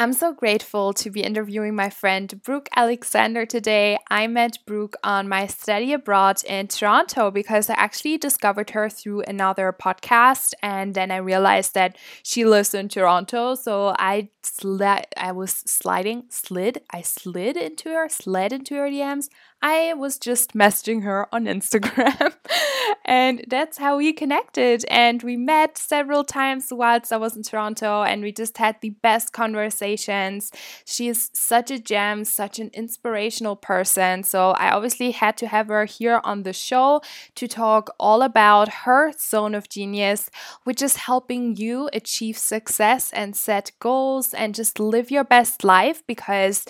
I'm so grateful to be interviewing my friend Brooke Alexander today. I met Brooke on my study abroad in Toronto because I actually discovered her through another podcast and then I realized that she lives in Toronto. So I slid I was sliding slid I slid into her slid into her DMs I was just messaging her on Instagram. and that's how we connected. And we met several times whilst I was in Toronto, and we just had the best conversations. She is such a gem, such an inspirational person. So I obviously had to have her here on the show to talk all about her zone of genius, which is helping you achieve success and set goals and just live your best life because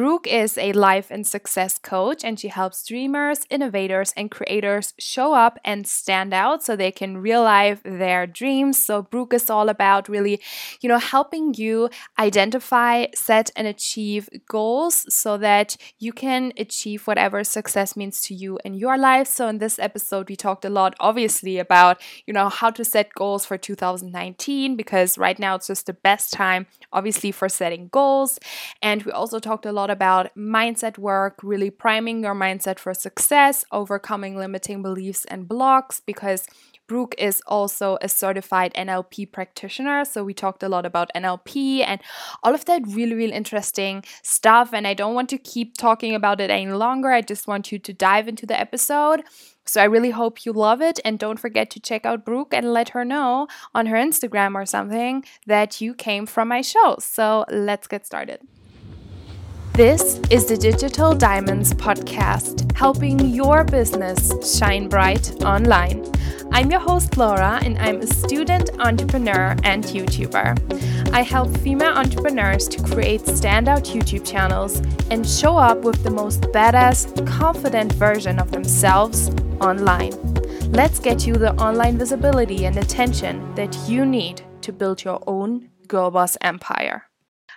Brooke is a life and success coach, and she helps dreamers, innovators, and creators show up and stand out so they can realize their dreams. So, Brooke is all about really, you know, helping you identify, set, and achieve goals so that you can achieve whatever success means to you in your life. So, in this episode, we talked a lot, obviously, about, you know, how to set goals for 2019 because right now it's just the best time, obviously, for setting goals. And we also talked a lot lot about mindset work, really priming your mindset for success, overcoming limiting beliefs and blocks, because Brooke is also a certified NLP practitioner. So we talked a lot about NLP and all of that really, really interesting stuff. And I don't want to keep talking about it any longer. I just want you to dive into the episode. So I really hope you love it. And don't forget to check out Brooke and let her know on her Instagram or something that you came from my show. So let's get started. This is the Digital Diamonds Podcast, helping your business shine bright online. I'm your host, Laura, and I'm a student, entrepreneur, and YouTuber. I help female entrepreneurs to create standout YouTube channels and show up with the most badass, confident version of themselves online. Let's get you the online visibility and attention that you need to build your own girl boss empire.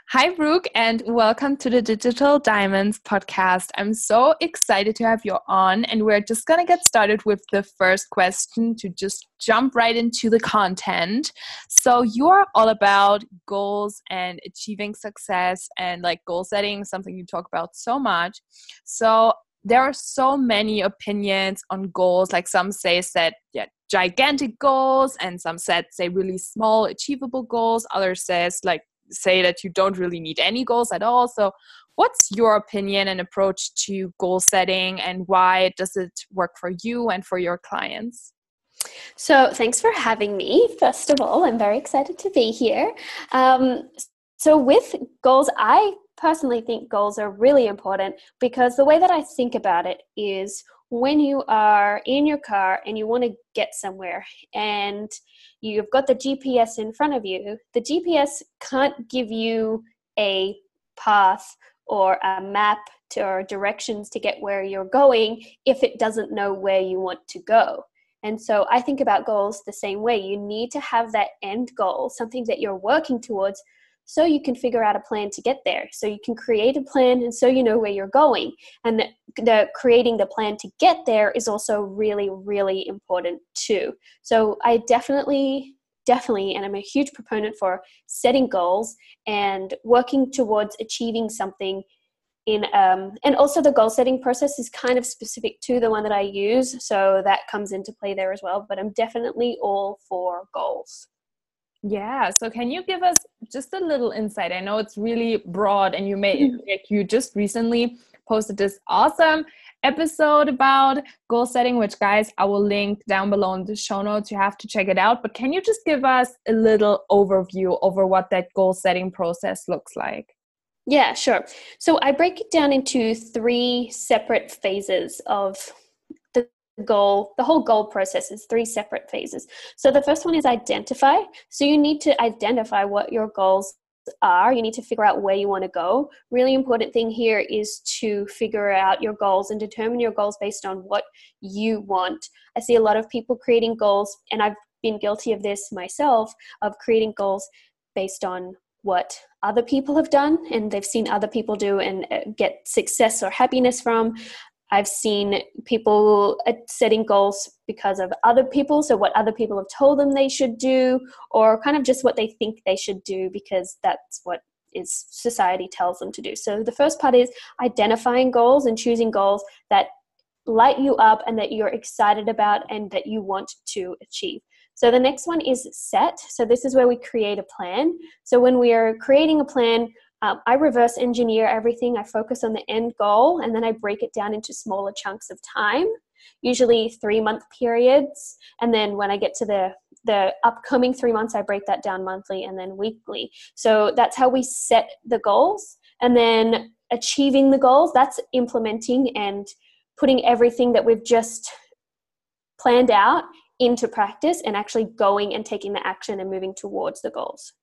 Hi, Brooke, and welcome to the Digital Diamonds podcast. I'm so excited to have you on, and we're just going to get started with the first question to just jump right into the content. So, you are all about goals and achieving success and like goal setting, something you talk about so much. So, there are so many opinions on goals. Like some say set yeah, gigantic goals, and some set say really small, achievable goals. Others says like say that you don't really need any goals at all. So, what's your opinion and approach to goal setting, and why does it work for you and for your clients? So, thanks for having me. First of all, I'm very excited to be here. Um, so, with goals, I personally think goals are really important because the way that I think about it is when you are in your car and you want to get somewhere and you've got the GPS in front of you, the GPS can't give you a path or a map to, or directions to get where you're going if it doesn't know where you want to go. And so I think about goals the same way. You need to have that end goal, something that you're working towards, so you can figure out a plan to get there. So you can create a plan and so you know where you're going. And the, the, creating the plan to get there is also really really important too. So i definitely definitely and i'm a huge proponent for setting goals and working towards achieving something in um, and also the goal setting process is kind of specific to the one that i use. So that comes into play there as well. But i'm definitely all for goals yeah. So can you give us just a little insight? I know it's really broad and you made mm-hmm. like you just recently posted this awesome episode about goal setting, which guys, I will link down below in the show notes. You have to check it out. But can you just give us a little overview over what that goal setting process looks like? Yeah, sure. So I break it down into three separate phases of goal the whole goal process is three separate phases. So the first one is identify. So you need to identify what your goals are. You need to figure out where you want to go. Really important thing here is to figure out your goals and determine your goals based on what you want. I see a lot of people creating goals and i've been guilty of this myself of creating goals based on what other people have done and they've seen other people do and uh, get success or happiness from I've seen people setting goals because of other people, so what other people have told them they should do, or kind of just what they think they should do because that's what is society tells them to do. So the first part is identifying goals and choosing goals that light you up and that you're excited about and that you want to achieve. So the next one is set. So this is where we create a plan. So when we are creating a plan, um, I reverse engineer everything. I focus on the end goal and then I break it down into smaller chunks of time, usually three month periods. And then when I get to the the upcoming three months, I break that down monthly and then weekly. So that's how we set the goals. And then achieving the goals, that's implementing and putting everything that we've just planned out into practice and actually going and taking the action and moving towards the goals.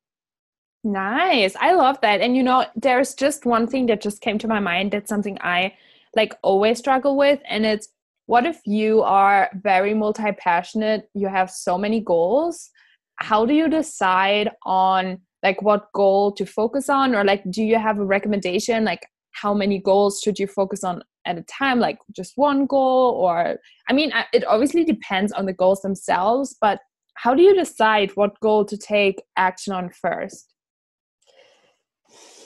Nice. I love that. And you know, there's just one thing that just came to my mind. That's something I like always struggle with. And it's what if you are very multi passionate, you have so many goals? How do you decide on like what goal to focus on? Or like do you have a recommendation? Like how many goals should you focus on at a time? Like just one goal? Or i mean it obviously depends on the goals themselves but how do you decide what goal to take action on first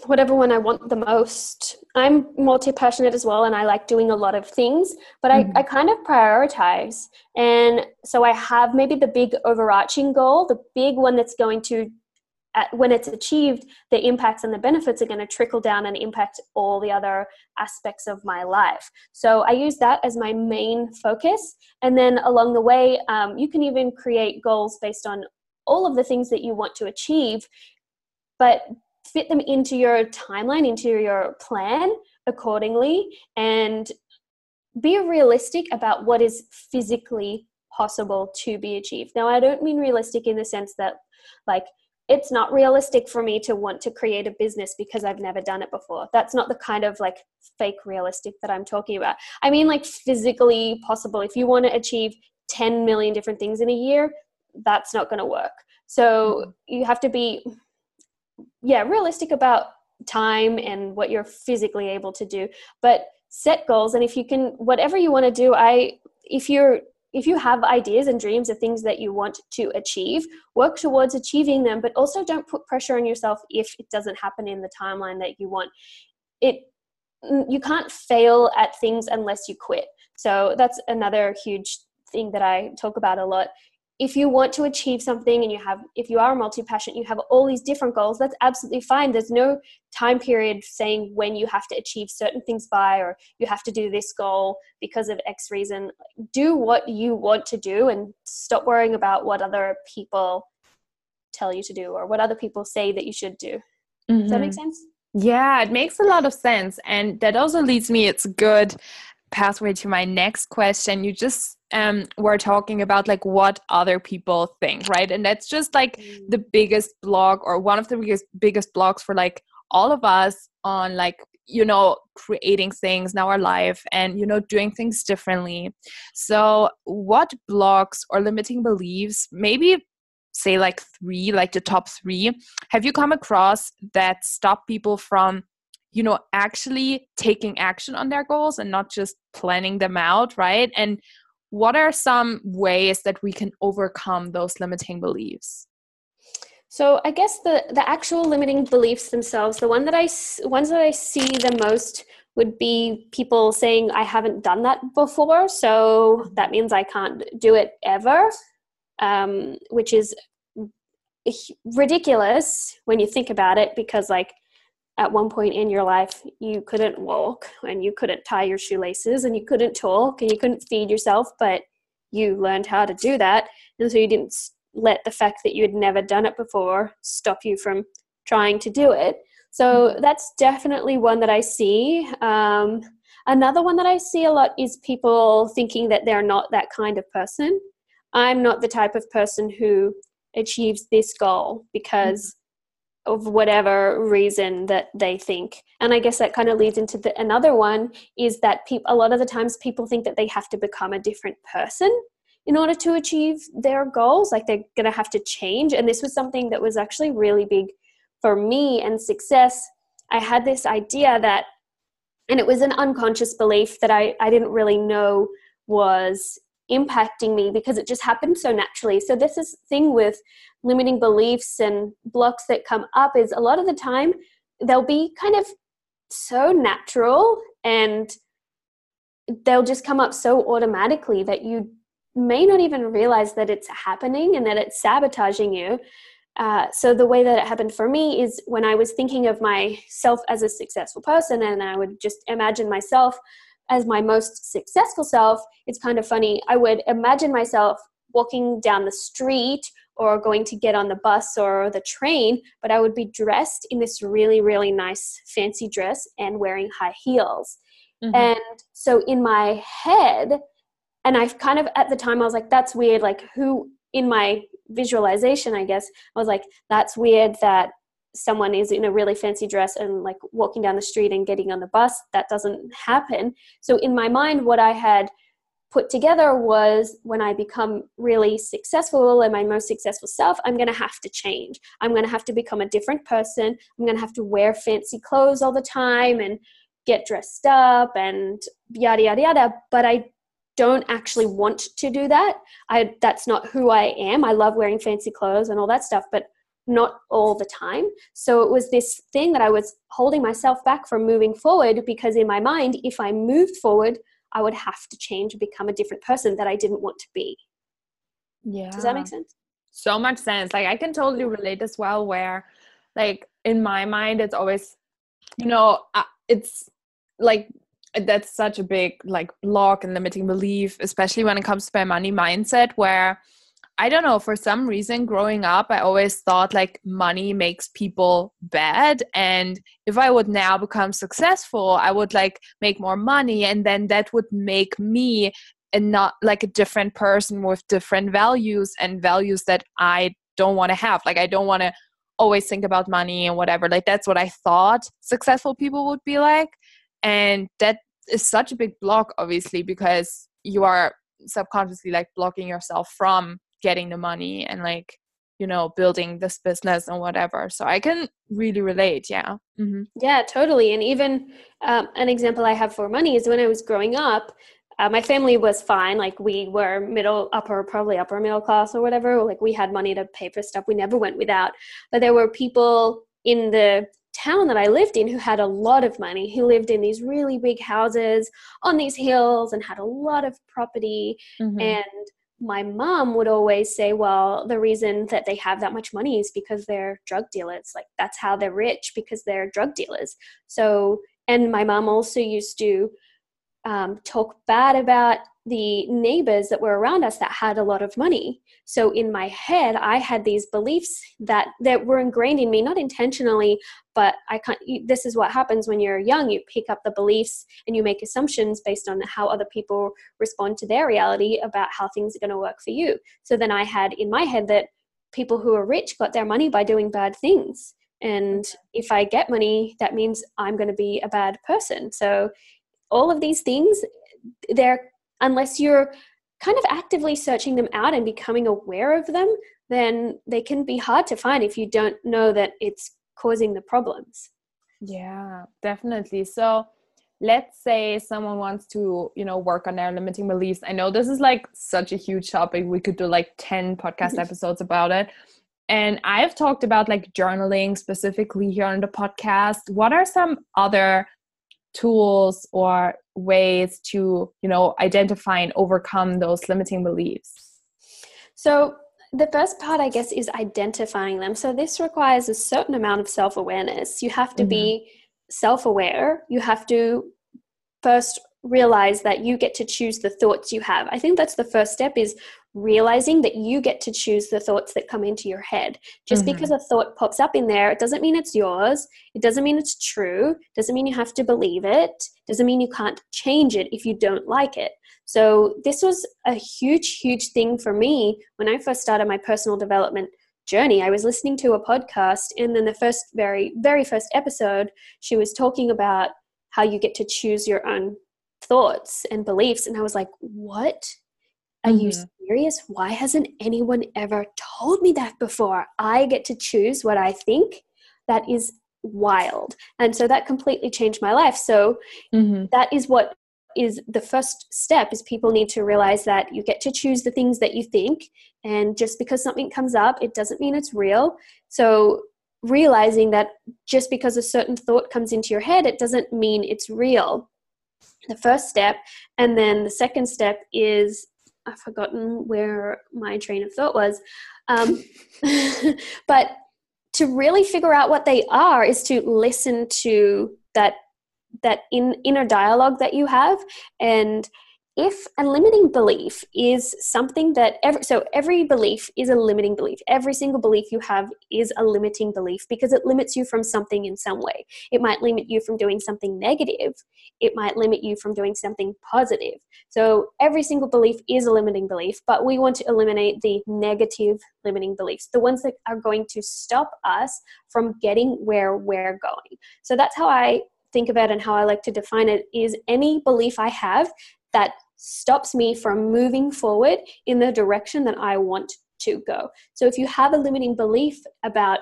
whatever one i want the most i'm multi-passionate as well and i like doing a lot of things but mm-hmm. I, I kind of prioritize and so i have maybe the big overarching goal the big one that's going to at, when it's achieved, the impacts and the benefits are going to trickle down and impact all the other aspects of my life. So I use that as my main focus. And then along the way, um, you can even create goals based on all of the things that you want to achieve, but fit them into your timeline, into your plan accordingly, and be realistic about what is physically possible to be achieved. Now, I don't mean realistic in the sense that, like, it's not realistic for me to want to create a business because I've never done it before. That's not the kind of like fake realistic that I'm talking about. I mean, like physically possible. If you want to achieve 10 million different things in a year, that's not going to work. So mm-hmm. you have to be, yeah, realistic about time and what you're physically able to do. But set goals. And if you can, whatever you want to do, I, if you're if you have ideas and dreams of things that you want to achieve, work towards achieving them, but also don't put pressure on yourself if it doesn't happen in the timeline that you want. It you can't fail at things unless you quit. So that's another huge thing that I talk about a lot if you want to achieve something and you have if you are multi-passionate you have all these different goals that's absolutely fine. There's no time period saying when you have to achieve certain things by or you have to do this goal because of x reason. Do what you want to do and stop worrying about what other people tell you to do or what other people say that you should do. Mm-hmm. does that make mm-hmm. sense? Yeah it makes a lot of sense. And that also leads me it's good pathway to my next question. You just um were talking about like what other people think right? And that's just like mm. the biggest blog or one of the biggest biggest blogs for like all of us on like you know creating things in our life and you know doing things differently. So what blocks or limiting beliefs maybe say like three like the top three have you come across that stop people from you know actually taking action on their goals and not just planning them out right? And what are some ways that we can overcome those limiting beliefs? So i guess the the actual limiting beliefs themselves the one that i ones that i see the most would be people saying i haven't done that before so that means i can't do it ever um, which is ridiculous when you think about it because like at one point in your life you couldn't walk and you couldn't tie your shoelaces and you couldn't talk and you couldn't feed yourself but you learned how to do that. And so you didn't let the fact that you had never done it before stop you from trying to do it. So mm-hmm. that's definitely one that i see. Um, another one that i see a lot is people thinking that they're not that kind of person. I'm not the type of person who achieves this goal because of whatever reason that they think. And i guess that kind of leads into the, another one is that people a lot of the times people think that they have to become a different person in order to achieve their goals like they're going to have to change. And this was something that was actually really big for me and success. I had this idea that and it was an unconscious belief that i, I didn't really know was impacting me because it just happened so naturally. So this is thing with limiting beliefs and blocks that come up is a lot of the time they'll be kind of so natural and they'll just come up so automatically that you may not even realize that it's happening and that it's sabotaging you. Uh, so the way that it happened for me is when I was thinking of myself as a successful person, and I would just imagine myself as my most successful self. It's kind of funny. I would imagine myself walking down the street or going to get on the bus or the train, but I would be dressed in this really, really nice fancy dress and wearing high heels. Mm-hmm. And so in my head, and I kind of at the time I was like, that's weird. Like, who in my visualization, I guess, I was like, that's weird that someone is in a really fancy dress and like walking down the street and getting on the bus. That doesn't happen. So in my mind, what I had put together was when I become really successful and my most successful self, I'm going to have to change. I'm going to have to become a different person. I'm going to have to wear fancy clothes all the time and get dressed up and yada, yada, yada. But I don't actually want to do that. I, that's not who I am. I love wearing fancy clothes and all that stuff, but not all the time. So it was this thing that I was holding myself back from moving forward because in my mind, if I moved forward, I would have to change and become a different person that I didn't want to be. Yeah. Does that make sense? So much sense. Like I can totally relate as well where like in my mind it's always you know, it's like that's such a big like block and limiting belief especially when it comes to my money mindset where I don't know, for some reason growing up, I always thought like money makes people bad. And if I would now become successful, I would like make more money. And then that would make me and not like a different person with different values and values that I don't want to have. Like, I don't want to always think about money and whatever. Like, that's what I thought successful people would be like. And that is such a big block, obviously, because you are subconsciously like blocking yourself from getting the money and like you know building this business and whatever. So i can really relate yeah. Mm-hmm. yeah totally. And even um, an example i have for money is when i was growing up uh, my family was fine. Like we were middle upper probably upper middle class or whatever. Like we had money to pay for stuff. We never went without. But there were people in the town that I lived in who had a lot of money, who lived in these really big houses on these hills and had a lot of property. Mm-hmm. And my mom would always say, well, the reason that they have that much money is because they're drug dealers. Like that's how they're rich because they're drug dealers. So, and my mom also used to um, talk bad about the neighbors that were around us that had a lot of money. So in my head, I had these beliefs that that were ingrained in me, not intentionally, but I can't. This is what happens when you're young. You pick up the beliefs and you make assumptions based on how other people respond to their reality about how things are going to work for you. So then I had in my head that people who are rich got their money by doing bad things. And if I get money, that means I'm going to be a bad person. So all of these things, they're unless you're kind of actively searching them out and becoming aware of them, then they can be hard to find if you don't know that it's causing the problems. Yeah, definitely. So let's say someone wants to, you know, work on their limiting beliefs. I know this is like such a huge topic. We could do like 10 podcast episodes about it. And I've talked about like journaling specifically here on the podcast. What are some other tools or ways to you know identify and overcome those limiting beliefs. So the first part i guess is identifying them. So this requires a certain amount of self-awareness. You have to mm-hmm. be self-aware. You have to first realize that you get to choose the thoughts you have. I think that's the first step is realizing that you get to choose the thoughts that come into your head. Just mm-hmm. because a thought pops up in there, it doesn't mean it's yours. It doesn't mean it's true. It doesn't mean you have to believe it. it. Doesn't mean you can't change it if you don't like it. So this was a huge, huge thing for me when I first started my personal development journey. I was listening to a podcast, and then the first, very, very first episode, she was talking about how you get to choose your own thoughts and beliefs. And I was like, what? Are mm-hmm. you serious? Why hasn't anyone ever told me that before? I get to choose what I think. That is wild. And so that completely changed my life. So mm-hmm. that is what is the first step is people need to realize that you get to choose the things that you think and just because something comes up it doesn't mean it's real so realizing that just because a certain thought comes into your head, it doesn't mean it's real. The first step. And then the second step is I've forgotten where my train of thought was. Um, but to really figure out what they are is to listen to that that in, inner dialogue that you have and if a limiting belief is something that every so every belief is a limiting belief. Every single belief you have is a limiting belief because it limits you from something in some way. It might limit you from doing something negative. It might limit you from doing something positive. So every single belief is a limiting belief but we want to eliminate the negative limiting beliefs the ones that are going to stop us from getting where we're going. So that's how i think about and how I like to define it is any belief I have that stops me from moving forward in the direction that I want to go. So if you have a limiting belief about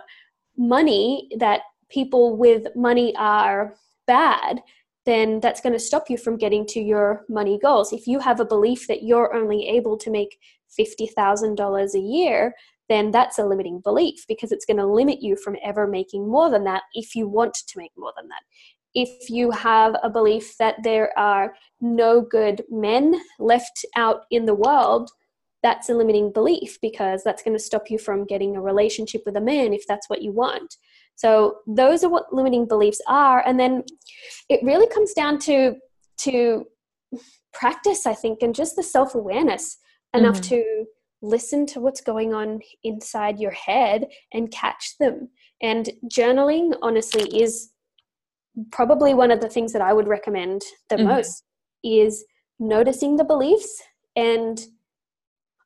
money that people with money are bad, then that's going to stop you from getting to your money goals. If you have a belief that you're only able to make $50,000 a year, then that's a limiting belief because it's going to limit you from ever making more than that if you want to make more than that if you have a belief that there are no good men left out in the world, that's a limiting belief because that's going to stop you from getting a relationship with a man if that's what you want. So those are what limiting beliefs are and then it really comes down to to practice I think and just the self-awareness enough mm-hmm. to listen to what's going on inside your head and catch them. And journaling honestly is probably one of the things that I would recommend the mm-hmm. most is noticing the beliefs and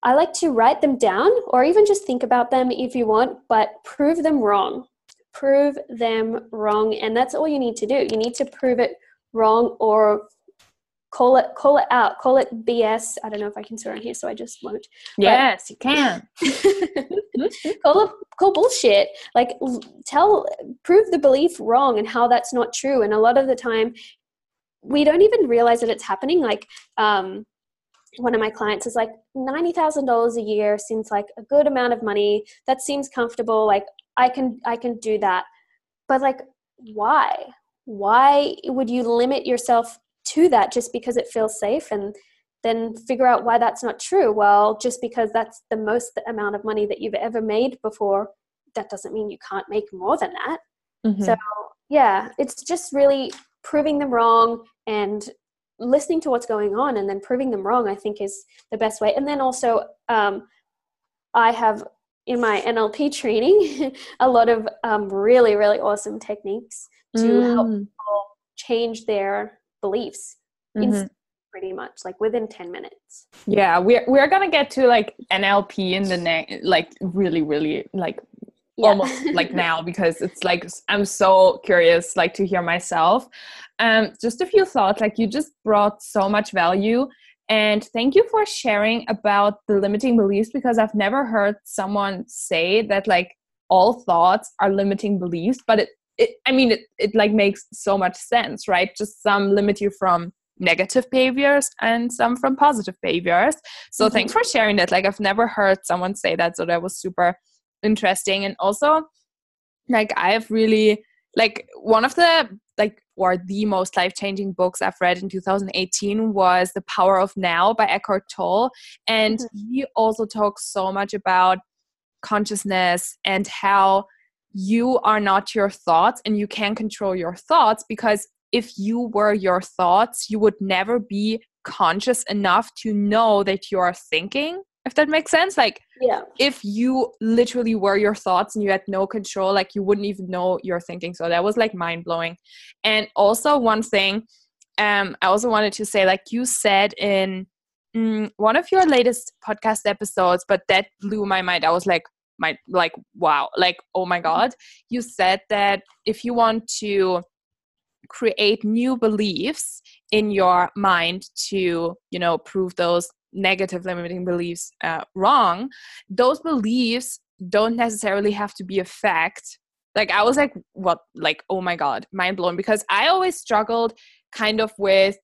I like to write them down or even just think about them if you want, but prove them wrong. Prove them wrong. And that's all you need to do. You need to prove it wrong or call it call it out call it bs i don't know if i can swear on here so i just won't yes but, you can call call bullshit. Like tell prove the belief wrong and how that's not true. And a lot of the time we don't even realize that it's happening. Like um one of my clients is like $90,000 a year seems like a good amount of money. That seems comfortable. Like i can i can do that. But like why? Why would you limit yourself to that just because it feels safe? And then figure out why that's not true well just because that's the most amount of money that you've ever made before that doesn't mean you can't make more than that mm-hmm. so yeah it's just really proving them wrong and listening to what's going on and then proving them wrong i think is the best way and then also um, i have in my nlp training a lot of um, really really awesome techniques to mm. help people change their beliefs mm-hmm. Pretty much like within 10 minutes yeah we're we're gonna get to like nlp in the next like really really like yeah. almost like now because it's like i'm so curious like to hear myself um just a few thoughts like you just brought so much value and thank you for sharing about the limiting beliefs because i've never heard someone say that like all thoughts are limiting beliefs but it it, I mean, it, it like makes so much sense, right? Just some limit you from negative behaviors and some from positive behaviors. So mm-hmm. thanks for sharing that. Like I've never heard someone say that, so that was super interesting. And also, like I've really like one of the like or the most life changing books I've read in 2018 was The Power of Now by Eckhart Tolle, and mm-hmm. he also talks so much about consciousness and how you are not your thoughts and you can control your thoughts because if you were your thoughts, you would never be conscious enough to know that you are thinking if that makes sense. Like yeah. if you literally were your thoughts and you had no control like you wouldn't even know you're thinking. So that was like mind blowing and also one thing um i also wanted to say like you said in mm, one of your latest podcast episodes but that blew my mind. I was like my like wow like oh my god. You said that if you want to create new beliefs in your mind to you know prove those negative limiting beliefs uh, wrong those beliefs don't necessarily have to be a fact. Like i was like what like oh my god mind blown because i always struggled kind of with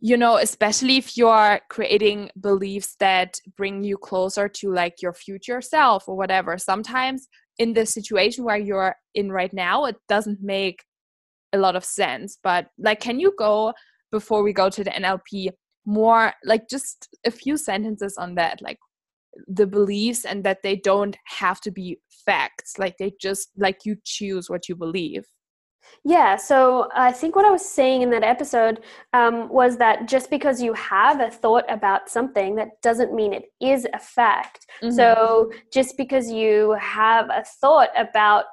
you know especially if you are creating beliefs that bring you closer to like your future self or whatever. Sometimes in the situation where you're in right now it doesn't make a lot of sense but like can you go before we go to the nlp more like just a few sentences on that like the beliefs and that they don't have to be facts like they just like you choose what you believe yeah, so I think what I was saying in that episode um, was that just because you have a thought about something, that doesn't mean it is a fact. Mm-hmm. So just because you have a thought about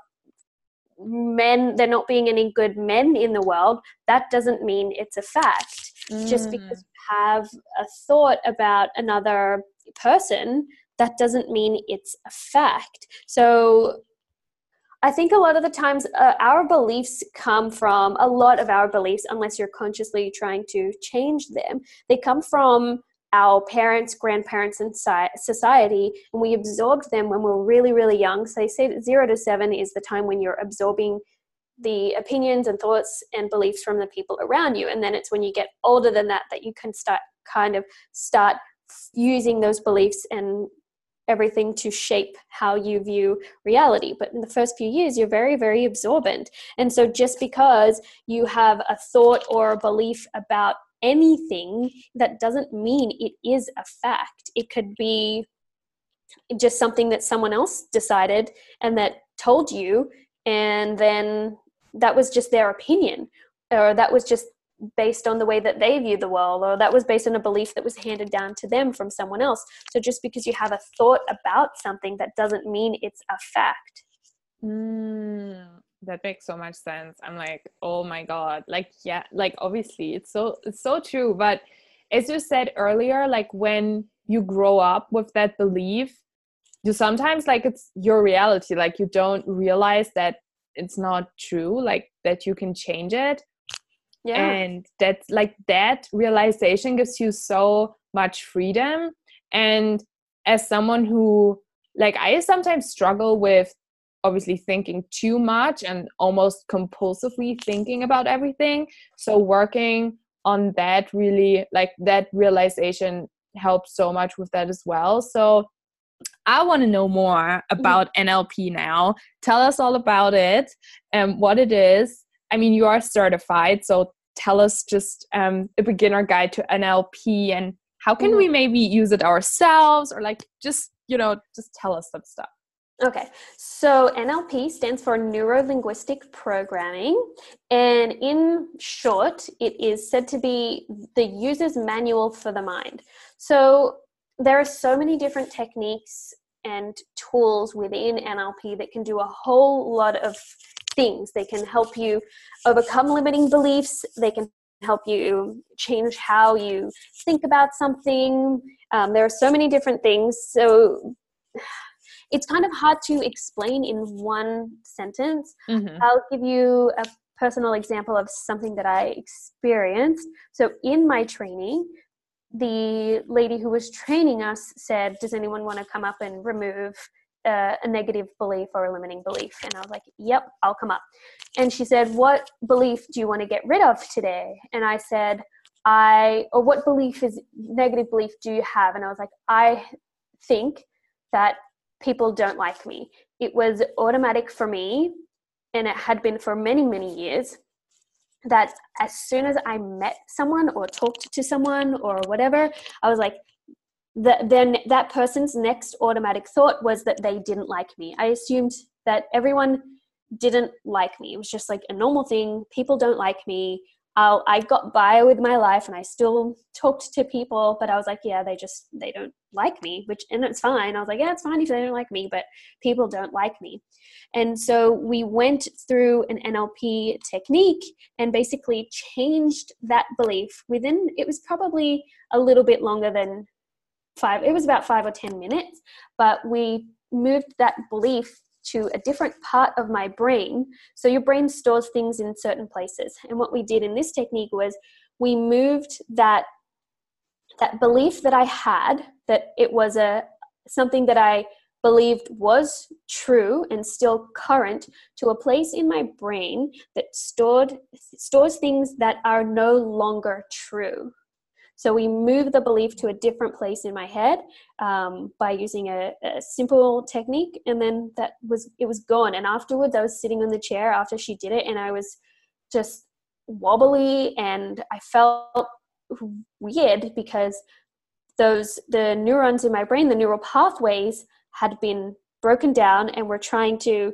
men, there not being any good men in the world, that doesn't mean it's a fact. Mm. Just because you have a thought about another person, that doesn't mean it's a fact. So I think a lot of the times uh, our beliefs come from a lot of our beliefs, unless you're consciously trying to change them, they come from our parents, grandparents, and society, and we absorbed them when we're really, really young. So they say that zero to seven is the time when you're absorbing the opinions and thoughts and beliefs from the people around you. And then it's when you get older than that that you can start kind of start using those beliefs and everything to shape how you view reality. But in the first few years, you're very, very absorbent. And so just because you have a thought or a belief about anything, that doesn't mean it is a fact. It could be just something that someone else decided and that told you, and then that was just their opinion, or that was just based on the way that they view the world or that was based on a belief that was handed down to them from someone else. So just because you have a thought about something that doesn't mean it's a fact. Mm, that makes so much sense. I'm like oh my god. Like yeah like obviously it's so it's so true. But as you said earlier like when you grow up with that belief you sometimes like it's your reality. Like you don't realize that it's not true like that you can change it. Yeah. and that like that realization gives you so much freedom. And as someone who like i sometimes struggle with obviously thinking too much and almost compulsively thinking about everything so working on that really like that realization helps so much with that as well so I want to know more mm-hmm. about NLP now. Tell us all about it and what it is I mean, you are certified, so tell us just um, a beginner guide to NLP and how can we mm-hmm. maybe use it ourselves or like just, you know, just tell us some stuff. Okay, so NLP stands for Neuro Linguistic Programming, and in short, it is said to be the user's manual for the mind. So there are so many different techniques and tools within NLP that can do a whole lot of things. They can help you overcome limiting beliefs, they can help you change how you think about something. Um, there are so many different things. So it's kind of hard to explain in one sentence. Mm-hmm. I'll give you a personal example of something that I experienced. So in my training, the lady who was training us said, Does anyone want to come up and remove uh, a negative belief or a limiting belief? And I was like, Yep, I'll come up. And she said, What belief do you want to get rid of today? And I said, I, or what belief is negative belief do you have? And I was like, I think that people don't like me. It was automatic for me, and it had been for many, many years that as soon as I met someone or talked to someone or whatever, I was like, the, then that person's next automatic thought was that they didn't like me. I assumed that everyone didn't like me. It was just like a normal thing. People don't like me. I'll, I got by with my life and I still talked to people, but I was like, yeah, they just, they don't like me, which, and it's fine. I was like, yeah, it's fine if they don't like me, but people don't like me. And so we went through an NLP technique and basically changed that belief within, it was probably a little bit longer than five, it was about five or 10 minutes, but we moved that belief to a different part of my brain. So your brain stores things in certain places. And what we did in this technique was we moved that that belief that I had that it was a something that I believed was true and still current to a place in my brain that stored stores things that are no longer true. So we move the belief to a different place in my head um, by using a, a, simple technique, and then that was it was gone. And afterwards, I was sitting on the chair after she did it, and I was just wobbly, and I felt weird because those the neurons in my brain, the neural pathways, had been broken down, and were trying to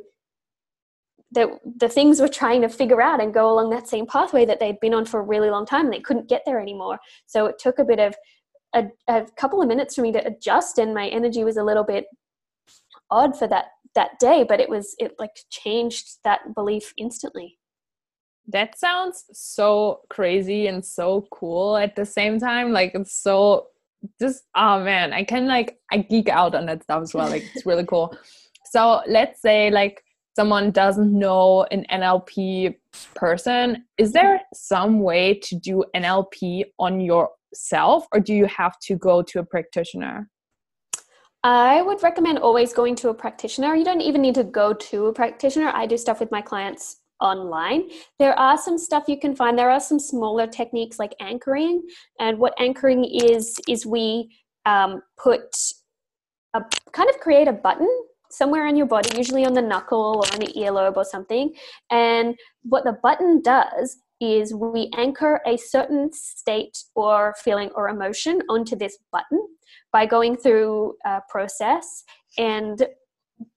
that the things were trying to figure out and go along that same pathway that they'd been on for a really long time and they couldn't get there anymore. So it took a bit of a, a couple of minutes for me to adjust and my energy was a little bit odd for that that day but it was it like changed that belief instantly. That sounds so crazy and so cool at the same time like it's so just oh man i can like i geek out on that stuff as well like it's really cool. So let's say like someone doesn't know an NLP person, is there some way to do NLP on yourself or do you have to go to a practitioner? I would recommend always going to a practitioner. You don't even need to go to a practitioner. I do stuff with my clients online. There are some stuff you can find. There are some smaller techniques like anchoring. And what anchoring is, is we um, put a kind of create a button somewhere on your body, usually on the knuckle or on the earlobe or something. And what the button does is we anchor a certain state or feeling or emotion onto this button by going through a process. And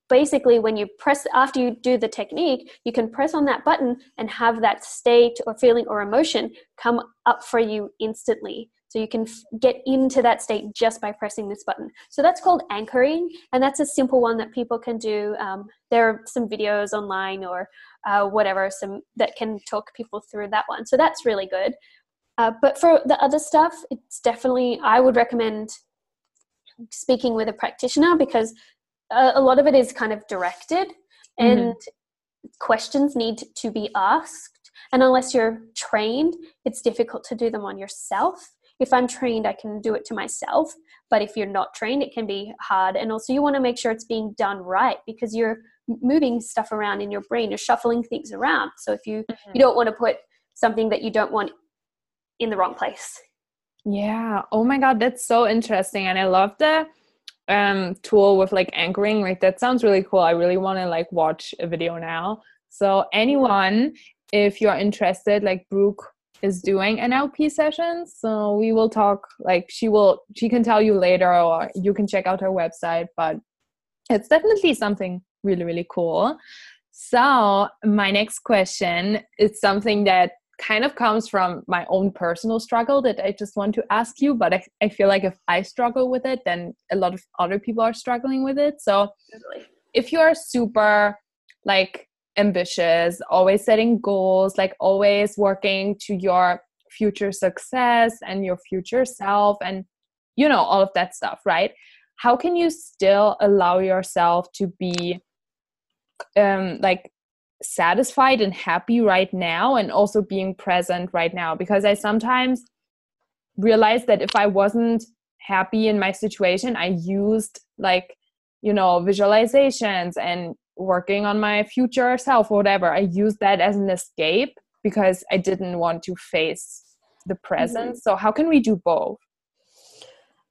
basically, when you press, after you do the technique, you can press on that button and have that state or feeling or emotion come up for you instantly. So you can f- get into that state just by pressing this button. So that's called anchoring, and that's a simple one that people can do. Um, there are some videos online or uh, whatever, some that can talk people through that one. So that's really good. Uh, but for the other stuff, it's definitely I would recommend speaking with a practitioner because a, a lot of it is kind of directed mm-hmm. and mm-hmm. questions need to be asked. And unless you're trained, it's difficult to do them on yourself if I'm trained, I can do it to myself. But if you're not trained, it can be hard. And also, you want to make sure it's being done right because you're moving stuff around in your brain, you're shuffling things around. So if you mm-hmm. you don't want to put something that you don't want in the wrong place. Yeah. Oh my God, that's so interesting, and I love the um tool with like anchoring. Like that sounds really cool. I really want to like watch a video now. So anyone, if you're interested, like Brooke is doing NLP sessions. So we will talk like she will she can tell you later or you can check out her website, but it's definitely something really really cool. So my next question is something that kind of comes from my own personal struggle that I just want to ask you, but I, I feel like if I struggle with it, then a lot of other people are struggling with it. So if you're super like ambitious, always setting goals, like always working to your future success and your future self and you know all of that stuff, right? How can you still allow yourself to be um like satisfied and happy right now and also being present right now because I sometimes realize that if I wasn't happy in my situation, I used like you know visualizations and working on my future self or whatever i used that as an escape because i didn't want to face the present mm-hmm. so how can we do both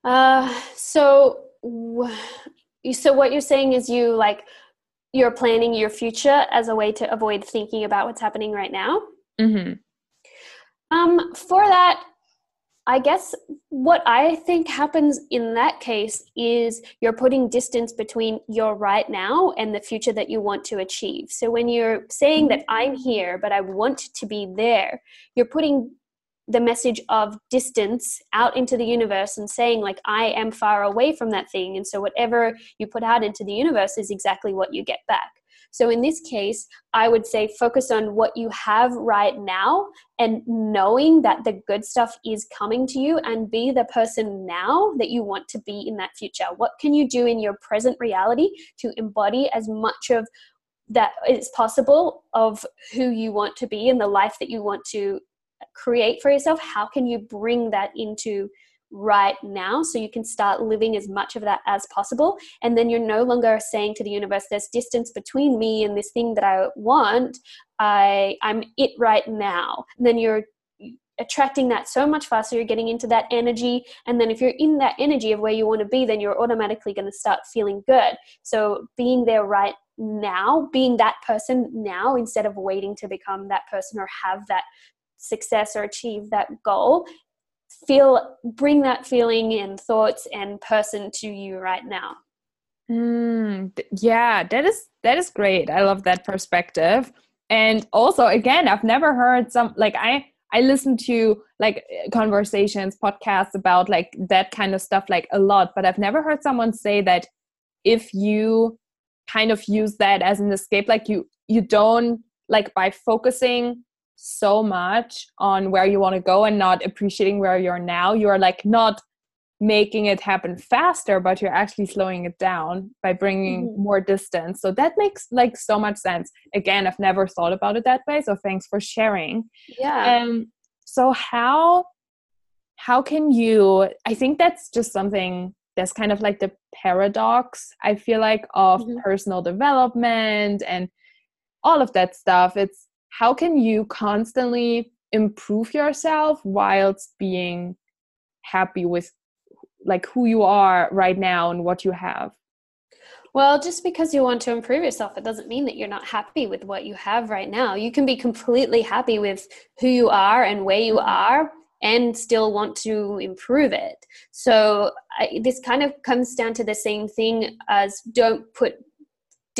uh so so what you're saying is you like you're planning your future as a way to avoid thinking about what's happening right now mm-hmm. um for that I guess what I think happens in that case is you're putting distance between your right now and the future that you want to achieve. So when you're saying that I'm here, but I want to be there, you're putting the message of distance out into the universe and saying, like, I am far away from that thing. And so whatever you put out into the universe is exactly what you get back. So in this case, I would say focus on what you have right now and knowing that the good stuff is coming to you and be the person now that you want to be in that future. What can you do in your present reality to embody as much of that is possible of who you want to be and the life that you want to create for yourself? How can you bring that into right now so you can start living as much of that as possible and then you're no longer saying to the universe there's distance between me and this thing that i want. I i'm it right now. And then you're attracting that so much faster you're getting into that energy and then if you're in that energy of where you want to be then you're automatically going to start feeling good. So being there right now being that person now instead of waiting to become that person or have that success or achieve that goal feel bring that feeling and thoughts and person to you right now? Mm, yeah that is that is great. I love that perspective. And also again i've never heard some like i i listen to like conversations podcasts about like that kind of stuff like a lot but i've never heard someone say that if you kind of use that as an escape like you you don't like by focusing so much on where you want to go and not appreciating where you're now. You're like not making it happen faster but you're actually slowing it down by bringing mm-hmm. more distance. So that makes like so much sense. Again i've never thought about it that way so thanks for sharing. Yeah. Um so how how can you i think that's just something that's kind of like the paradox i feel like of mm-hmm. personal development and all of that stuff. It's how can you constantly improve yourself whilst being happy with like who you are right now and what you have well, just because you want to improve yourself, it doesn't mean that you're not happy with what you have right now. You can be completely happy with who you are and where you are and still want to improve it. So, I, this kind of comes down to the same thing as don't put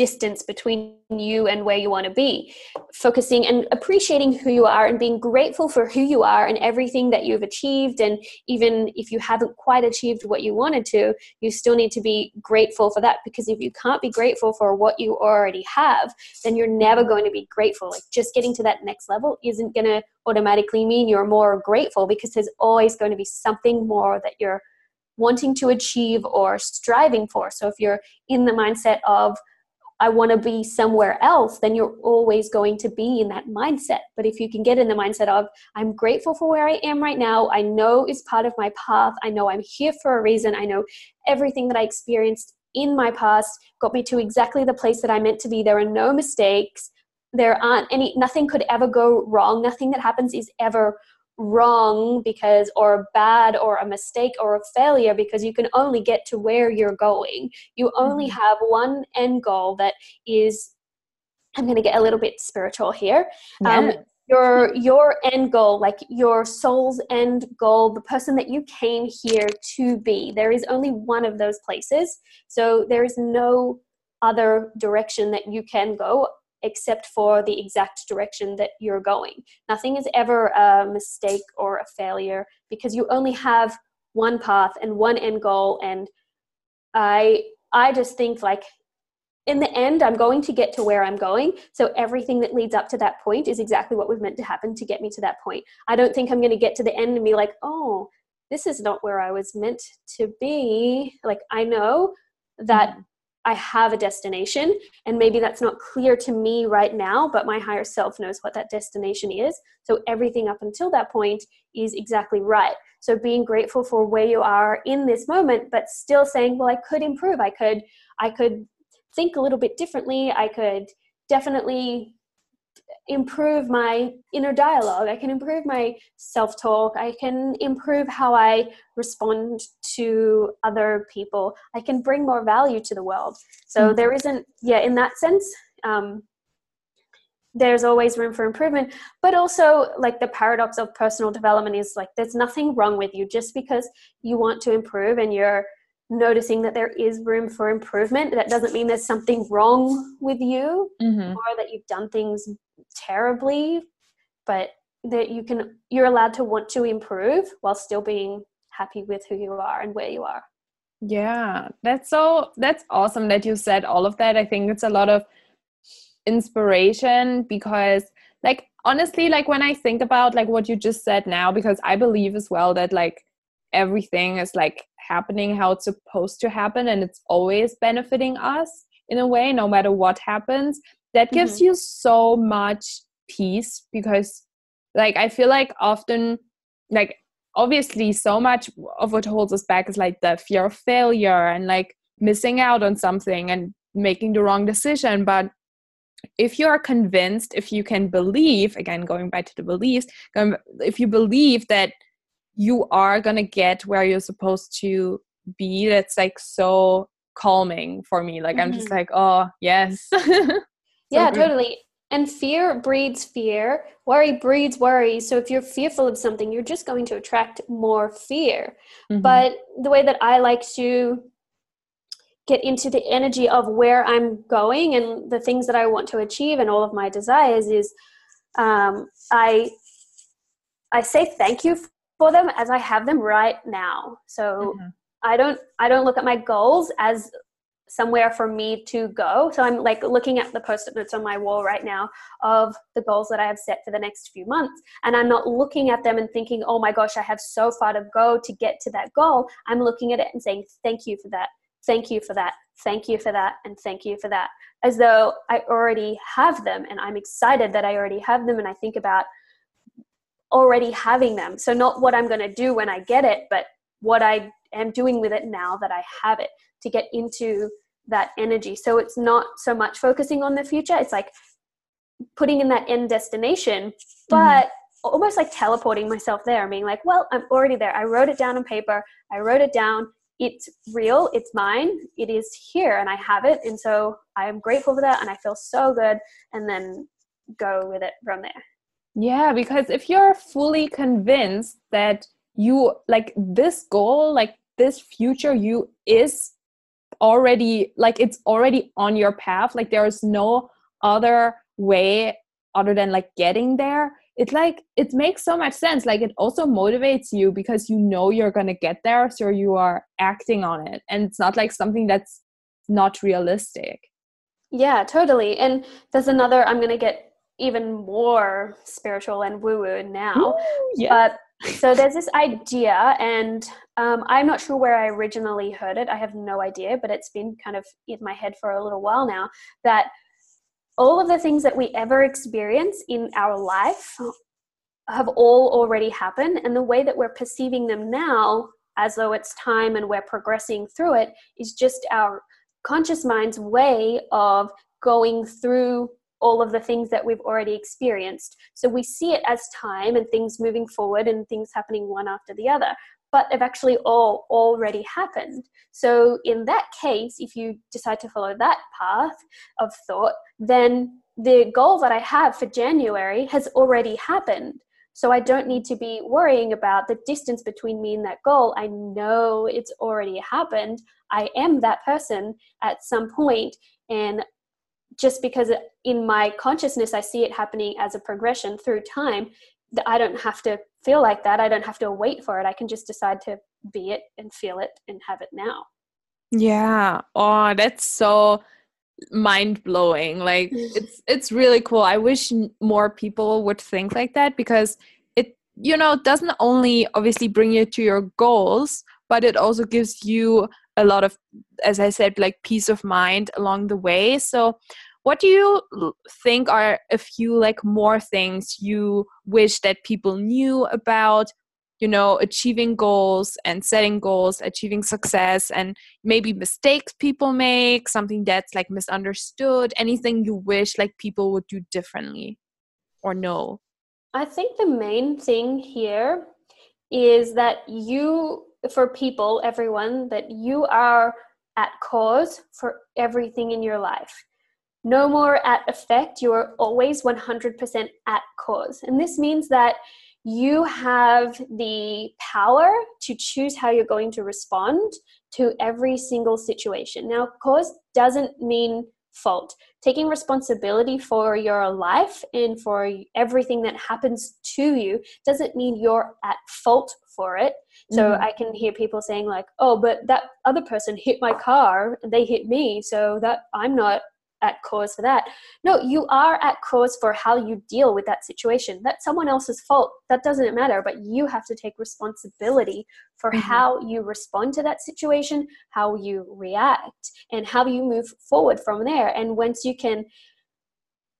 distance between you and where you want to be. Focusing and appreciating who you are and being grateful for who you are and everything that you've achieved. And even if you haven't quite achieved what you wanted to, you still need to be grateful for that because if you can't be grateful for what you already have, then you're never going to be grateful. Like just getting to that next level isn't going to automatically mean you're more grateful because there's always going to be something more that you're wanting to achieve or striving for. So if you're in the mindset of, I want to be somewhere else, then you're always going to be in that mindset. But if you can get in the mindset of, I'm grateful for where I am right now, I know it's part of my path, I know I'm here for a reason, I know everything that I experienced in my past got me to exactly the place that I meant to be. There are no mistakes. There aren't any, nothing could ever go wrong. Nothing that happens is ever wrong because or bad or a mistake or a failure because you can only get to where you're going. You only mm-hmm. have one end goal that is i'm going to get a little bit spiritual here. Um, your your end goal like your soul's end goal the person that you came here to be. There is only one of those places. So there is no other direction that you can go except for the exact direction that you're going. Nothing is ever a mistake or a failure because you only have one path and one end goal and I I just think like in the end I'm going to get to where I'm going. So everything that leads up to that point is exactly what was meant to happen to get me to that point. I don't think I'm going to get to the end and be like, "Oh, this is not where I was meant to be." Like I know that mm-hmm. I have a destination, and maybe that's not clear to me right now, but my higher self knows what that destination is. So everything up until that point is exactly right. So being grateful for where you are in this moment, but still saying, well, I could improve. I could, I could think a little bit differently. I could definitely improve my inner dialogue. I can improve my self talk. I can improve how I respond to other people. I can bring more value to the world. So mm-hmm. there isn't, yeah, in that sense, um, there's always room for improvement. But also, like the paradox of personal development is like there's nothing wrong with you just because you want to improve and you're noticing that there is room for improvement that doesn't mean there's something wrong with you mm-hmm. or that you've done things terribly but that you can you're allowed to want to improve while still being happy with who you are and where you are. Yeah that's so that's awesome that you said all of that. I think it's a lot of inspiration because like honestly like when i think about like what you just said now because i believe as well that like everything is like happening how it's supposed to happen and it's always benefiting us in a way no matter what happens that gives mm-hmm. you so much peace because like i feel like often like obviously so much of what holds us back is like the fear of failure and like missing out on something and making the wrong decision but if you are convinced, if you can believe, again, going back to the beliefs, if you believe that you are going to get where you're supposed to be, that's like so calming for me. Like, mm-hmm. I'm just mm-hmm. like, oh, yes. yeah, good. totally. And fear breeds fear, worry breeds worry. So if you're fearful of something, you're just going to attract more fear. Mm-hmm. But the way that I like to get into the energy of where I'm going and the things that I want to achieve and all of my desires is um, I I say thank you for them as I have them right now. So mm-hmm. I don't I don't look at my goals as somewhere for me to go. So I'm like looking at the post-it notes on my wall right now of the goals that I have set for the next few months. And I'm not looking at them and thinking, oh my gosh, I have so far to go to get to that goal. I'm looking at it and saying, thank you for that thank you for that, thank you for that, and thank you for that, as though I already have them and I'm excited that I already have them and I think about already having them. So, not what I'm going to do when I get it, but what I am doing with it now that I have it to get into that energy. So, it's not so much focusing on the future, it's like putting in that end destination, mm-hmm. but mm-hmm almost like teleporting myself there and being like well i'm already there i wrote it down on paper i wrote it down it's real, it's mine, it is here, and I have it. And so I am grateful for that, and I feel so good, and then go with it from there. Yeah, because if you're fully convinced that you like this goal, like this future you is already like it's already on your path, like there's no other way other than like getting there. It's like it makes so much sense. Like it also motivates you because you know you're going to get there so you are acting on it. And it's not like something that's not realistic. Yeah totally. And there's another i'm going to get even more spiritual and woo woo now. Ooh, yeah. but so there's this idea and um, i'm not sure where i originally heard it. I have no idea but it's been kind of in my head for a little while now that all of the things that we ever experience in our life have all already happened and the way that we're perceiving them now as though it's time and we're progressing through it is just our conscious mind's way of going through all of the things that we've already experienced. So we see it as time and things moving forward and things happening one after the other but they've actually all already happened. So, in that case, if you decide to follow that path of thought, then the goal that I have for January has already happened. So, I don't need to be worrying about the distance between me and that goal. I know it's already happened. I am that person at some point, and just because in my consciousness I see it happening as a progression through time, I don't have to feel like that. I don't have to wait for it. I can just decide to be it and feel it and have it now. Yeah. Oh, that's so mind blowing. Like it's it's really cool. I wish more people would think like that because it you know doesn't only obviously bring you to your goals, but it also gives you a lot of as I said like peace of mind along the way. So what do you think are a few like more things you wish that people knew about you know achieving goals and setting goals achieving success and maybe mistakes people make something that's like misunderstood anything you wish like people would do differently or no i think the main thing here is that you for people everyone that you are at cause for everything in your life no more at effect, you are always 100% at cause. And this means that you have the power to choose how you're going to respond to every single situation. Now, cause doesn't mean fault. Taking responsibility for your life and for everything that happens to you doesn't mean you're at fault for it. So mm-hmm. I can hear people saying like, "Oh, but that other person hit my car and they hit me, so that I'm not at cause for that. No, you are at cause for how you deal with that situation. That's someone else's fault. That doesn't matter, but you have to take responsibility for mm-hmm. how you respond to that situation, how you react, and how you move forward from there. And once you can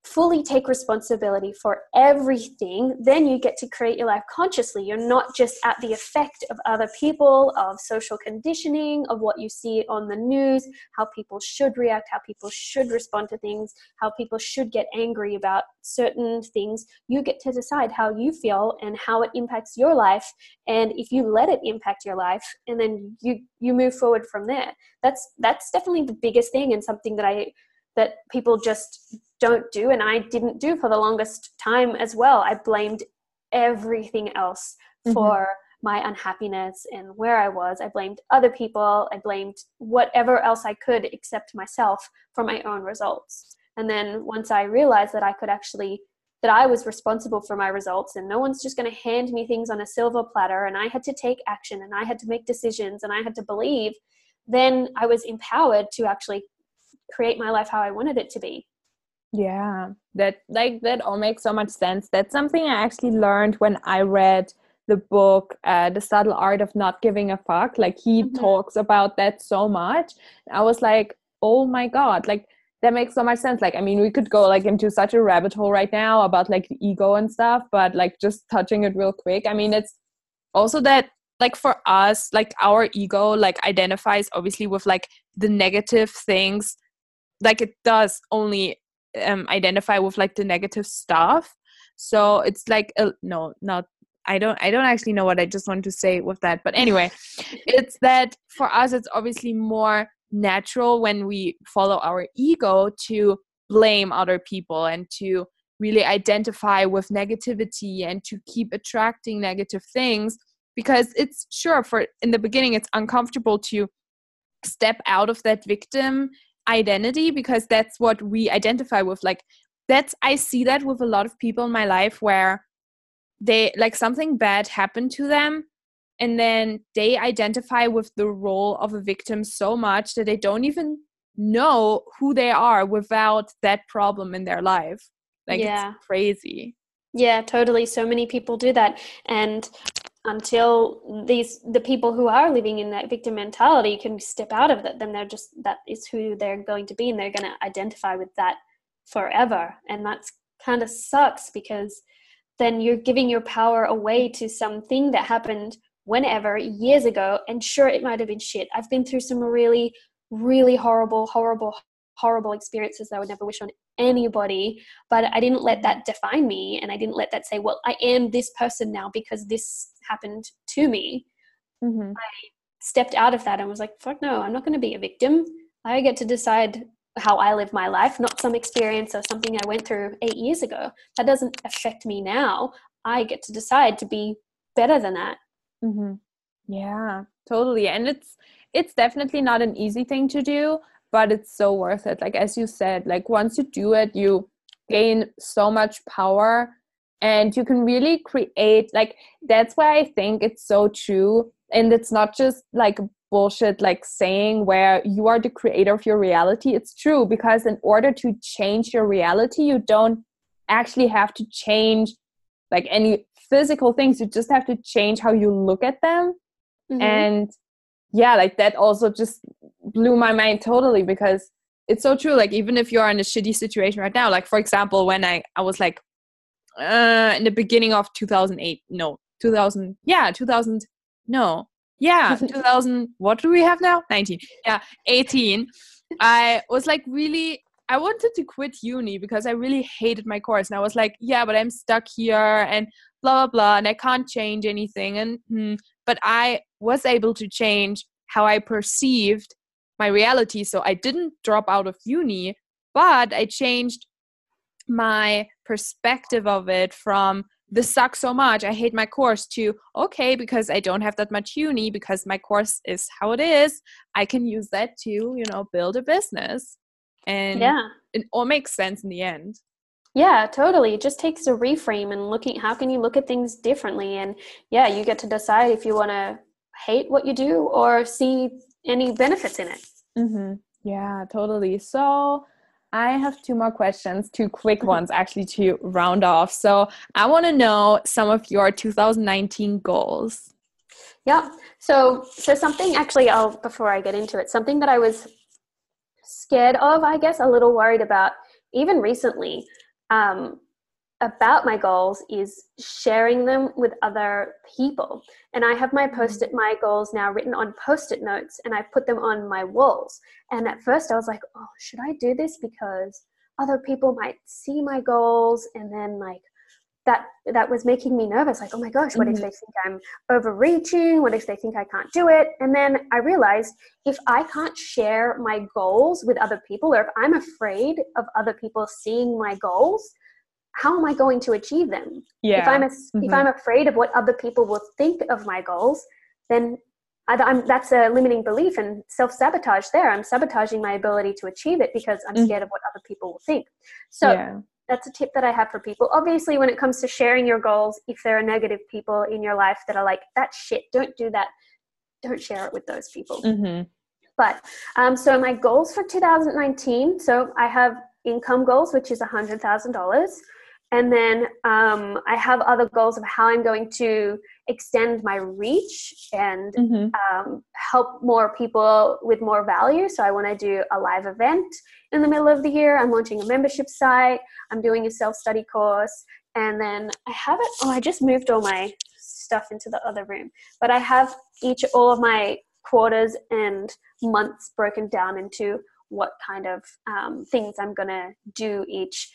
fully take responsibility for everything, then you get to create your life consciously. You're not just at the effect of other people, of social conditioning, of what you see on the news, how people should react, how people should respond to things, how people should get angry about certain things. You get to decide how you feel and how it impacts your life. And if you let it impact your life, and then you you move forward from there. That's that's definitely the biggest thing and something that I that people just don't do and I didn't do for the longest time as well. I blamed everything else mm-hmm. for my unhappiness and where I was. I blamed other people. I blamed whatever else I could except myself for my own results. And then once I realized that I could actually that I was responsible for my results and no one's just going to hand me things on a silver platter and I had to take action and I had to make decisions and I had to believe, then I was empowered to actually create my life how I wanted it to be. Yeah, that like that all makes so much sense. That's something I actually learned when I read the book uh, The Subtle Art of Not Giving a Fuck. Like he mm-hmm. talks about that so much. I was like, "Oh my god, like that makes so much sense." Like I mean, we could go like into such a rabbit hole right now about like the ego and stuff, but like just touching it real quick. I mean, it's also that like for us, like our ego like identifies obviously with like the negative things like it does only um, identify with like the negative stuff. So it's like a, no not i don't i don't actually know what i just want to say with that. But anyway it's that for us it's obviously more natural when we follow our ego to blame other people and to really identify with negativity and to keep attracting negative things because it's sure for in the beginning it's uncomfortable to step out of that victim identity because that's what we identify with. Like that's i see that with a lot of people in my life where they like something bad happened to them and then they identify with the role of a victim so much that they don't even know who they are without that problem in their life. Like yeah. it's crazy. Yeah totally. So many people do that. And until these the people who are living in that victim mentality can step out of that then they're just that is who they're going to be and they're going to identify with that forever. And that's kind of sucks because then you're giving your power away to something that happened whenever years ago and sure it might have been shit. I've been through some really really horrible horrible horrible experiences that i would never wish on anybody but i didn't let that define me and i didn't let that say well i am this person now because this happened to me. Mm-hmm. i stepped out of that and was like fuck no i'm not going to be a victim. I get to decide how i live my life not some experience or something i went through eight years ago. That doesn't affect me now. I get to decide to be better than that. Mm-hmm. yeah totally and it's it's definitely not an easy thing to do but it's so worth it. Like as you said like once you do it you gain so much power and you can really create like that's why i think it's so true. And it's not just like bullshit like saying where you are the creator of your reality. It's true because in order to change your reality you don't actually have to change like any physical things. You just have to change how you look at them. Mm-hmm. and yeah like that also just blew my mind totally because it's so true like even if you're in a shitty situation right now like for example when i i was like uh in the beginning of 2008 no 2000 yeah 2000 no yeah 2000 what do we have now 19 yeah 18 i was like really i wanted to quit uni because i really hated my course and i was like yeah but i'm stuck here and blah blah blah and i can't change anything and hmm. but i was able to change how i perceived my reality. So I didn't drop out of uni, but I changed my perspective of it from this sucks so much i hate my course to okay because i don't have that much uni because my course is how it is i can use that to you know build a business. And yeah. it all makes sense in the end. Yeah totally it just takes a reframe and looking how can you look at things differently? And yeah you get to decide if you want to hate what you do or see any benefits in it. Mm-hmm. Yeah, totally. So I have two more questions, two quick ones actually to round off. So I want to know some of your 2019 goals. Yeah. So so something actually I'll before I get into it, something that I was scared of, I guess, a little worried about even recently um, about my goals is sharing them with other people. And I have my mm-hmm. post it my goals now written on post it notes and I put them on my walls. And at first I was like, oh, should I do this because other people might see my goals and then like that that was making me nervous like oh my gosh what mm-hmm. if they think i'm overreaching what if they think i can't do it and then i realized if i can't share my goals with other people or if i'm afraid of other people seeing my goals how am i going to achieve them yeah if i'm a, mm-hmm. if i'm afraid of what other people will think of my goals then I, that's a limiting belief and self-sabotage there i'm sabotaging my ability to achieve it because i'm mm-hmm. scared of what other people will think so yeah that's a tip that I have for people. Obviously, when it comes to sharing your goals, if there are negative people in your life that are like, that shit, don't do that, don't share it with those people. Mm-hmm. But um, so my goals for 2019, so I have income goals, which is $100,000. And then um, I have other goals of how I'm going to extend my reach and mm-hmm. um, help more people with more value. So I want to do a live event in the middle of the year. I'm launching a membership site. I'm doing a self study course. And then I have it. Oh, I just moved all my stuff into the other room. But I have each, all of my quarters and months broken down into what kind of um, things I'm going to do each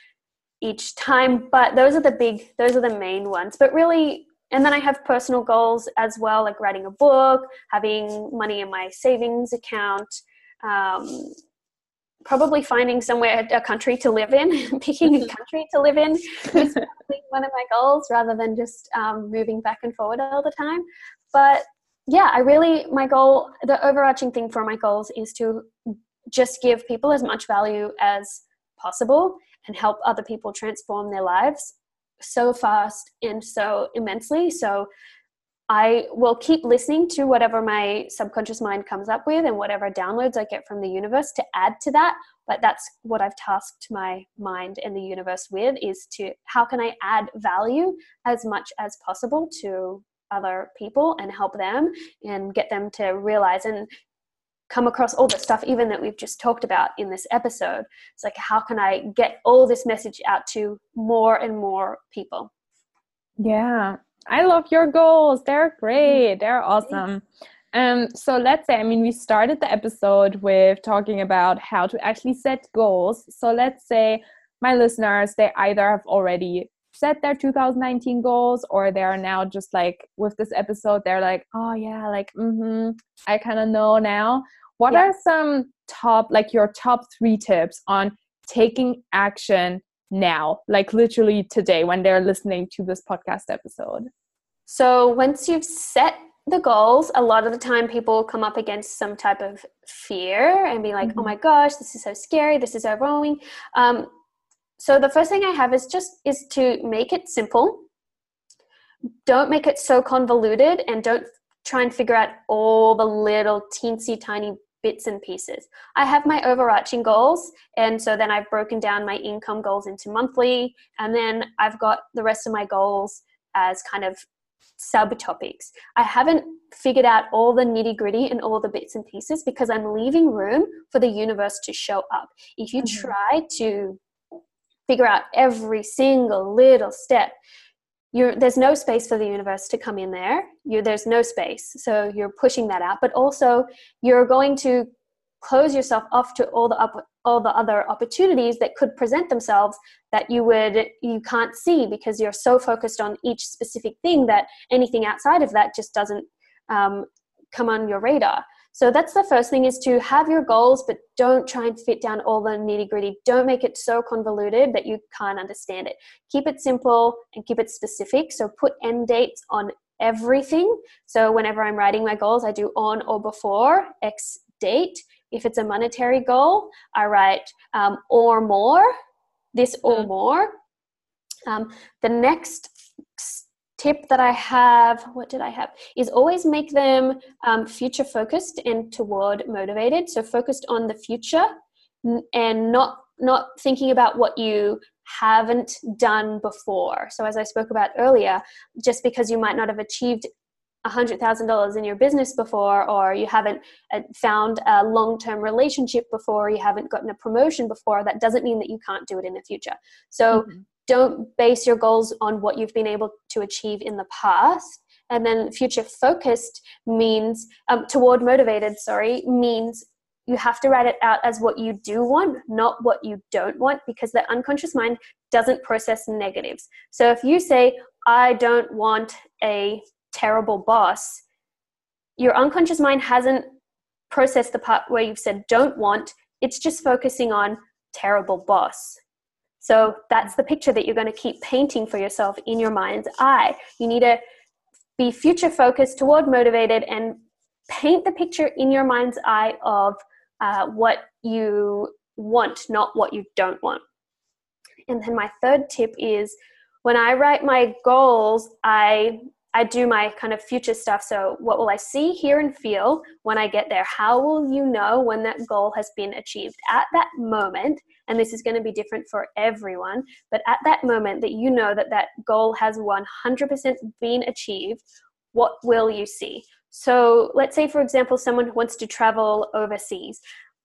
each time but those are the big those are the main ones. But really and then i have personal goals as well like writing a book having money in my savings account um, probably finding somewhere a country to live in picking a country to live in is one of my goals rather than just um, moving back and forward all the time. But yeah i really my goal the overarching thing for my goals is to just give people as much value as possible and help other people transform their lives so fast and so immensely. So I will keep listening to whatever my subconscious mind comes up with and whatever downloads I get from the universe to add to that. But that's what I've tasked my mind and the universe with is to how can I add value as much as possible to other people and help them and get them to realize and come across all the stuff even that we've just talked about in this episode. It's like how can i get all this message out to more and more people? Yeah. I love your goals. They're great. They're awesome. Um, so let's say, I mean, we started the episode with talking about how to actually set goals. So let's say my listeners, they either have already set their 2019 goals or they are now just like with this episode they're like oh yeah like mm-hmm i kind of know now what yeah. are some top like your top three tips on taking action now like literally today when they're listening to this podcast episode so once you've set the goals a lot of the time people come up against some type of fear and be like oh mm-hmm. oh my gosh this is so scary this is overwhelming um, so the first thing I have is just is to make it simple. Don't make it so convoluted and don't try and figure out all the little teensy tiny bits and pieces. I have my overarching goals, and so then I've broken down my income goals into monthly, and then I've got the rest of my goals as kind of subtopics. I haven't figured out all the nitty gritty and all the bits and pieces because I'm leaving room for the universe to show up. If you mm-hmm. try to figure out every single little step. You're, there's no space for the universe to come in there. You there's no space. So you're pushing that out but also you're going to close yourself off to all the up, all the other opportunities that could present themselves that you would you can't see because you're so focused on each specific thing that anything outside of that just doesn't um, come on your radar so that's the first thing is to have your goals, but don't try and fit down all the nitty gritty. Don't make it so convoluted that you can't understand it. Keep it simple and keep it specific. So put end dates on everything. So whenever I'm writing my goals, I do on or before X date. If it's a monetary goal, I write um, or more, this or mm-hmm. more. Um, the next tip that I have, what did I have, is always make them um, future focused and toward motivated. So focused on the future and not not thinking about what you haven't done before. So as I spoke about earlier, just because you might not have achieved $100,000 in your business before, or you haven't uh, found a long term relationship before, you haven't gotten a promotion before, that doesn't mean that you can't do it in the future. So mm-hmm. Don't base your goals on what you've been able to achieve in the past. And then future focused means, um, toward motivated, sorry, means you have to write it out as what you do want, not what you don't want, because the unconscious mind doesn't process negatives. So if you say, I don't want a terrible boss, your unconscious mind hasn't processed the part where you've said don't want, it's just focusing on terrible boss. So that's the picture that you're going to keep painting for yourself in your mind's eye. You need to be future focused, toward motivated, and paint the picture in your mind's eye of uh, what you want, not what you don't want. And then my third tip is when I write my goals, I I do my kind of future stuff. So, what will I see, hear, and feel when I get there? How will you know when that goal has been achieved? At that moment, and this is going to be different for everyone, but at that moment that you know that that goal has 100% been achieved, what will you see? So, let's say, for example, someone wants to travel overseas.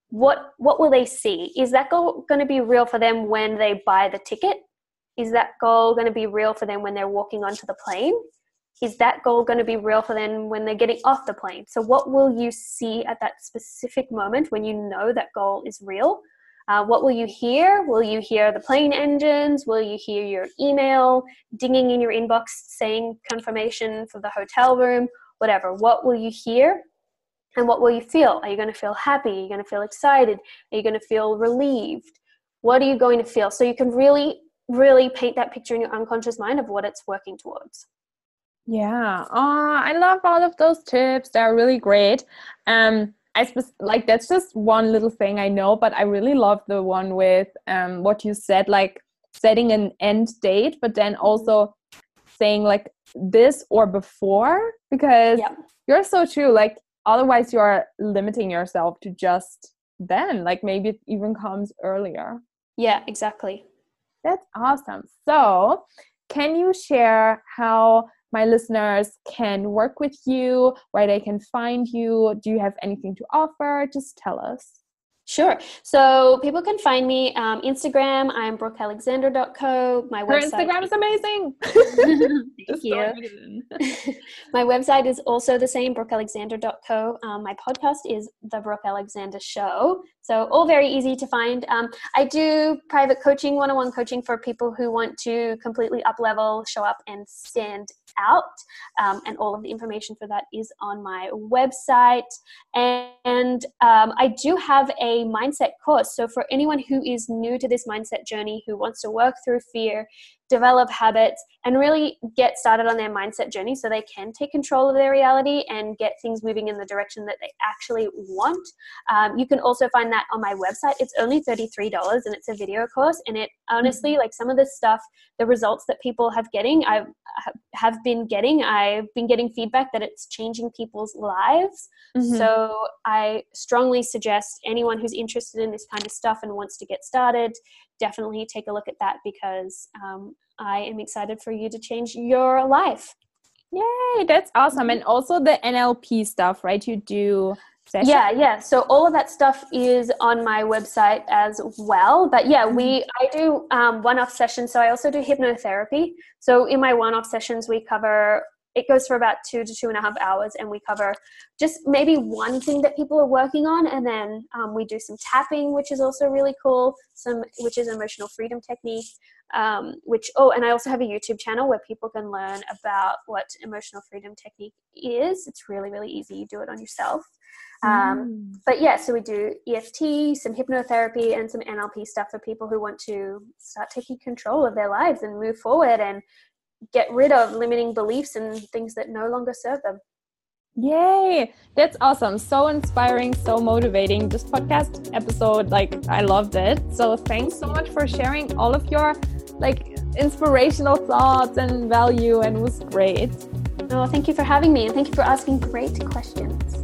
What, what will they see? Is that goal going to be real for them when they buy the ticket? Is that goal going to be real for them when they're walking onto the plane? is that goal going to be real for them when they're getting off the plane? So, what will you see at that specific moment when you know that goal is real? Uh, what will you hear? Will you hear the plane engines? Will you hear your email dinging in your inbox saying confirmation for the hotel room? Whatever. What will you hear? And what will you feel? Are you going to feel happy? Are you going to feel excited? Are you going to feel relieved? What are you going to feel? So you can really, really paint that picture in your unconscious mind of what it's working towards. Yeah. Oh, I love all of those tips. They're really great. Um, I spe- like that's just one little thing I know, but I really love the one with um what you said, like setting an end date, but then mm-hmm. also saying like this or before because yeah. you're so true. Like otherwise you're limiting yourself to just then. Like maybe it even comes earlier. Yeah, exactly. That's awesome. So can you share how my listeners can work with you, where they can find you. Do you have anything to offer? Just tell us. Sure. So people can find me um, Instagram. I'm brookealexander.co. My Her website. Instagram is amazing. Thank you. my website is also the same, brookealexander.co. Um, my podcast is The Brooke Alexander Show. So all very easy to find. Um, I do private coaching, one-on-one coaching for people who want to completely up level, show up, and stand out. Um, and all of the information for that is on my website. And, and um, I do have a mindset course. So for anyone who is new to this mindset journey, who wants to work through fear, develop habits, and really get started on their mindset journey so they can take control of their reality and get things moving in the direction that they actually want. Um, you can also find that on my website. It's only $33 and it's a video course. And it honestly, like some of the stuff, the results that people have getting, I have been getting, I've been getting feedback that it's changing people's lives. Mm-hmm. So I strongly suggest anyone who's interested in this kind of stuff and wants to get started, definitely take a look at that because um, I am excited for you to change your life. Yay, that's awesome. And also the NLP stuff, right? You do? Yeah, yeah. So all of that stuff is on my website as well. But yeah, we mm-hmm. I do um, one-off sessions. So I also do hypnotherapy. So in my one-off sessions, we cover it goes for about two to two and a half hours and we cover just maybe one thing that people are working on and then um, we do some tapping which is also really cool some which is emotional freedom technique um, which oh and i also have a youtube channel where people can learn about what emotional freedom technique is. It's really really easy. You do it on yourself. Um, mm. but yeah so we do eft some hypnotherapy and some nlp stuff for people who want to start taking control of their lives and move forward and get rid of limiting beliefs and things that no longer serve them. Yay! That's awesome. So inspiring, so motivating. This podcast episode, like, I loved it. So thanks so much for sharing all of your like inspirational thoughts and value and it was great. Oh, thank you for having me and thank you for asking great questions.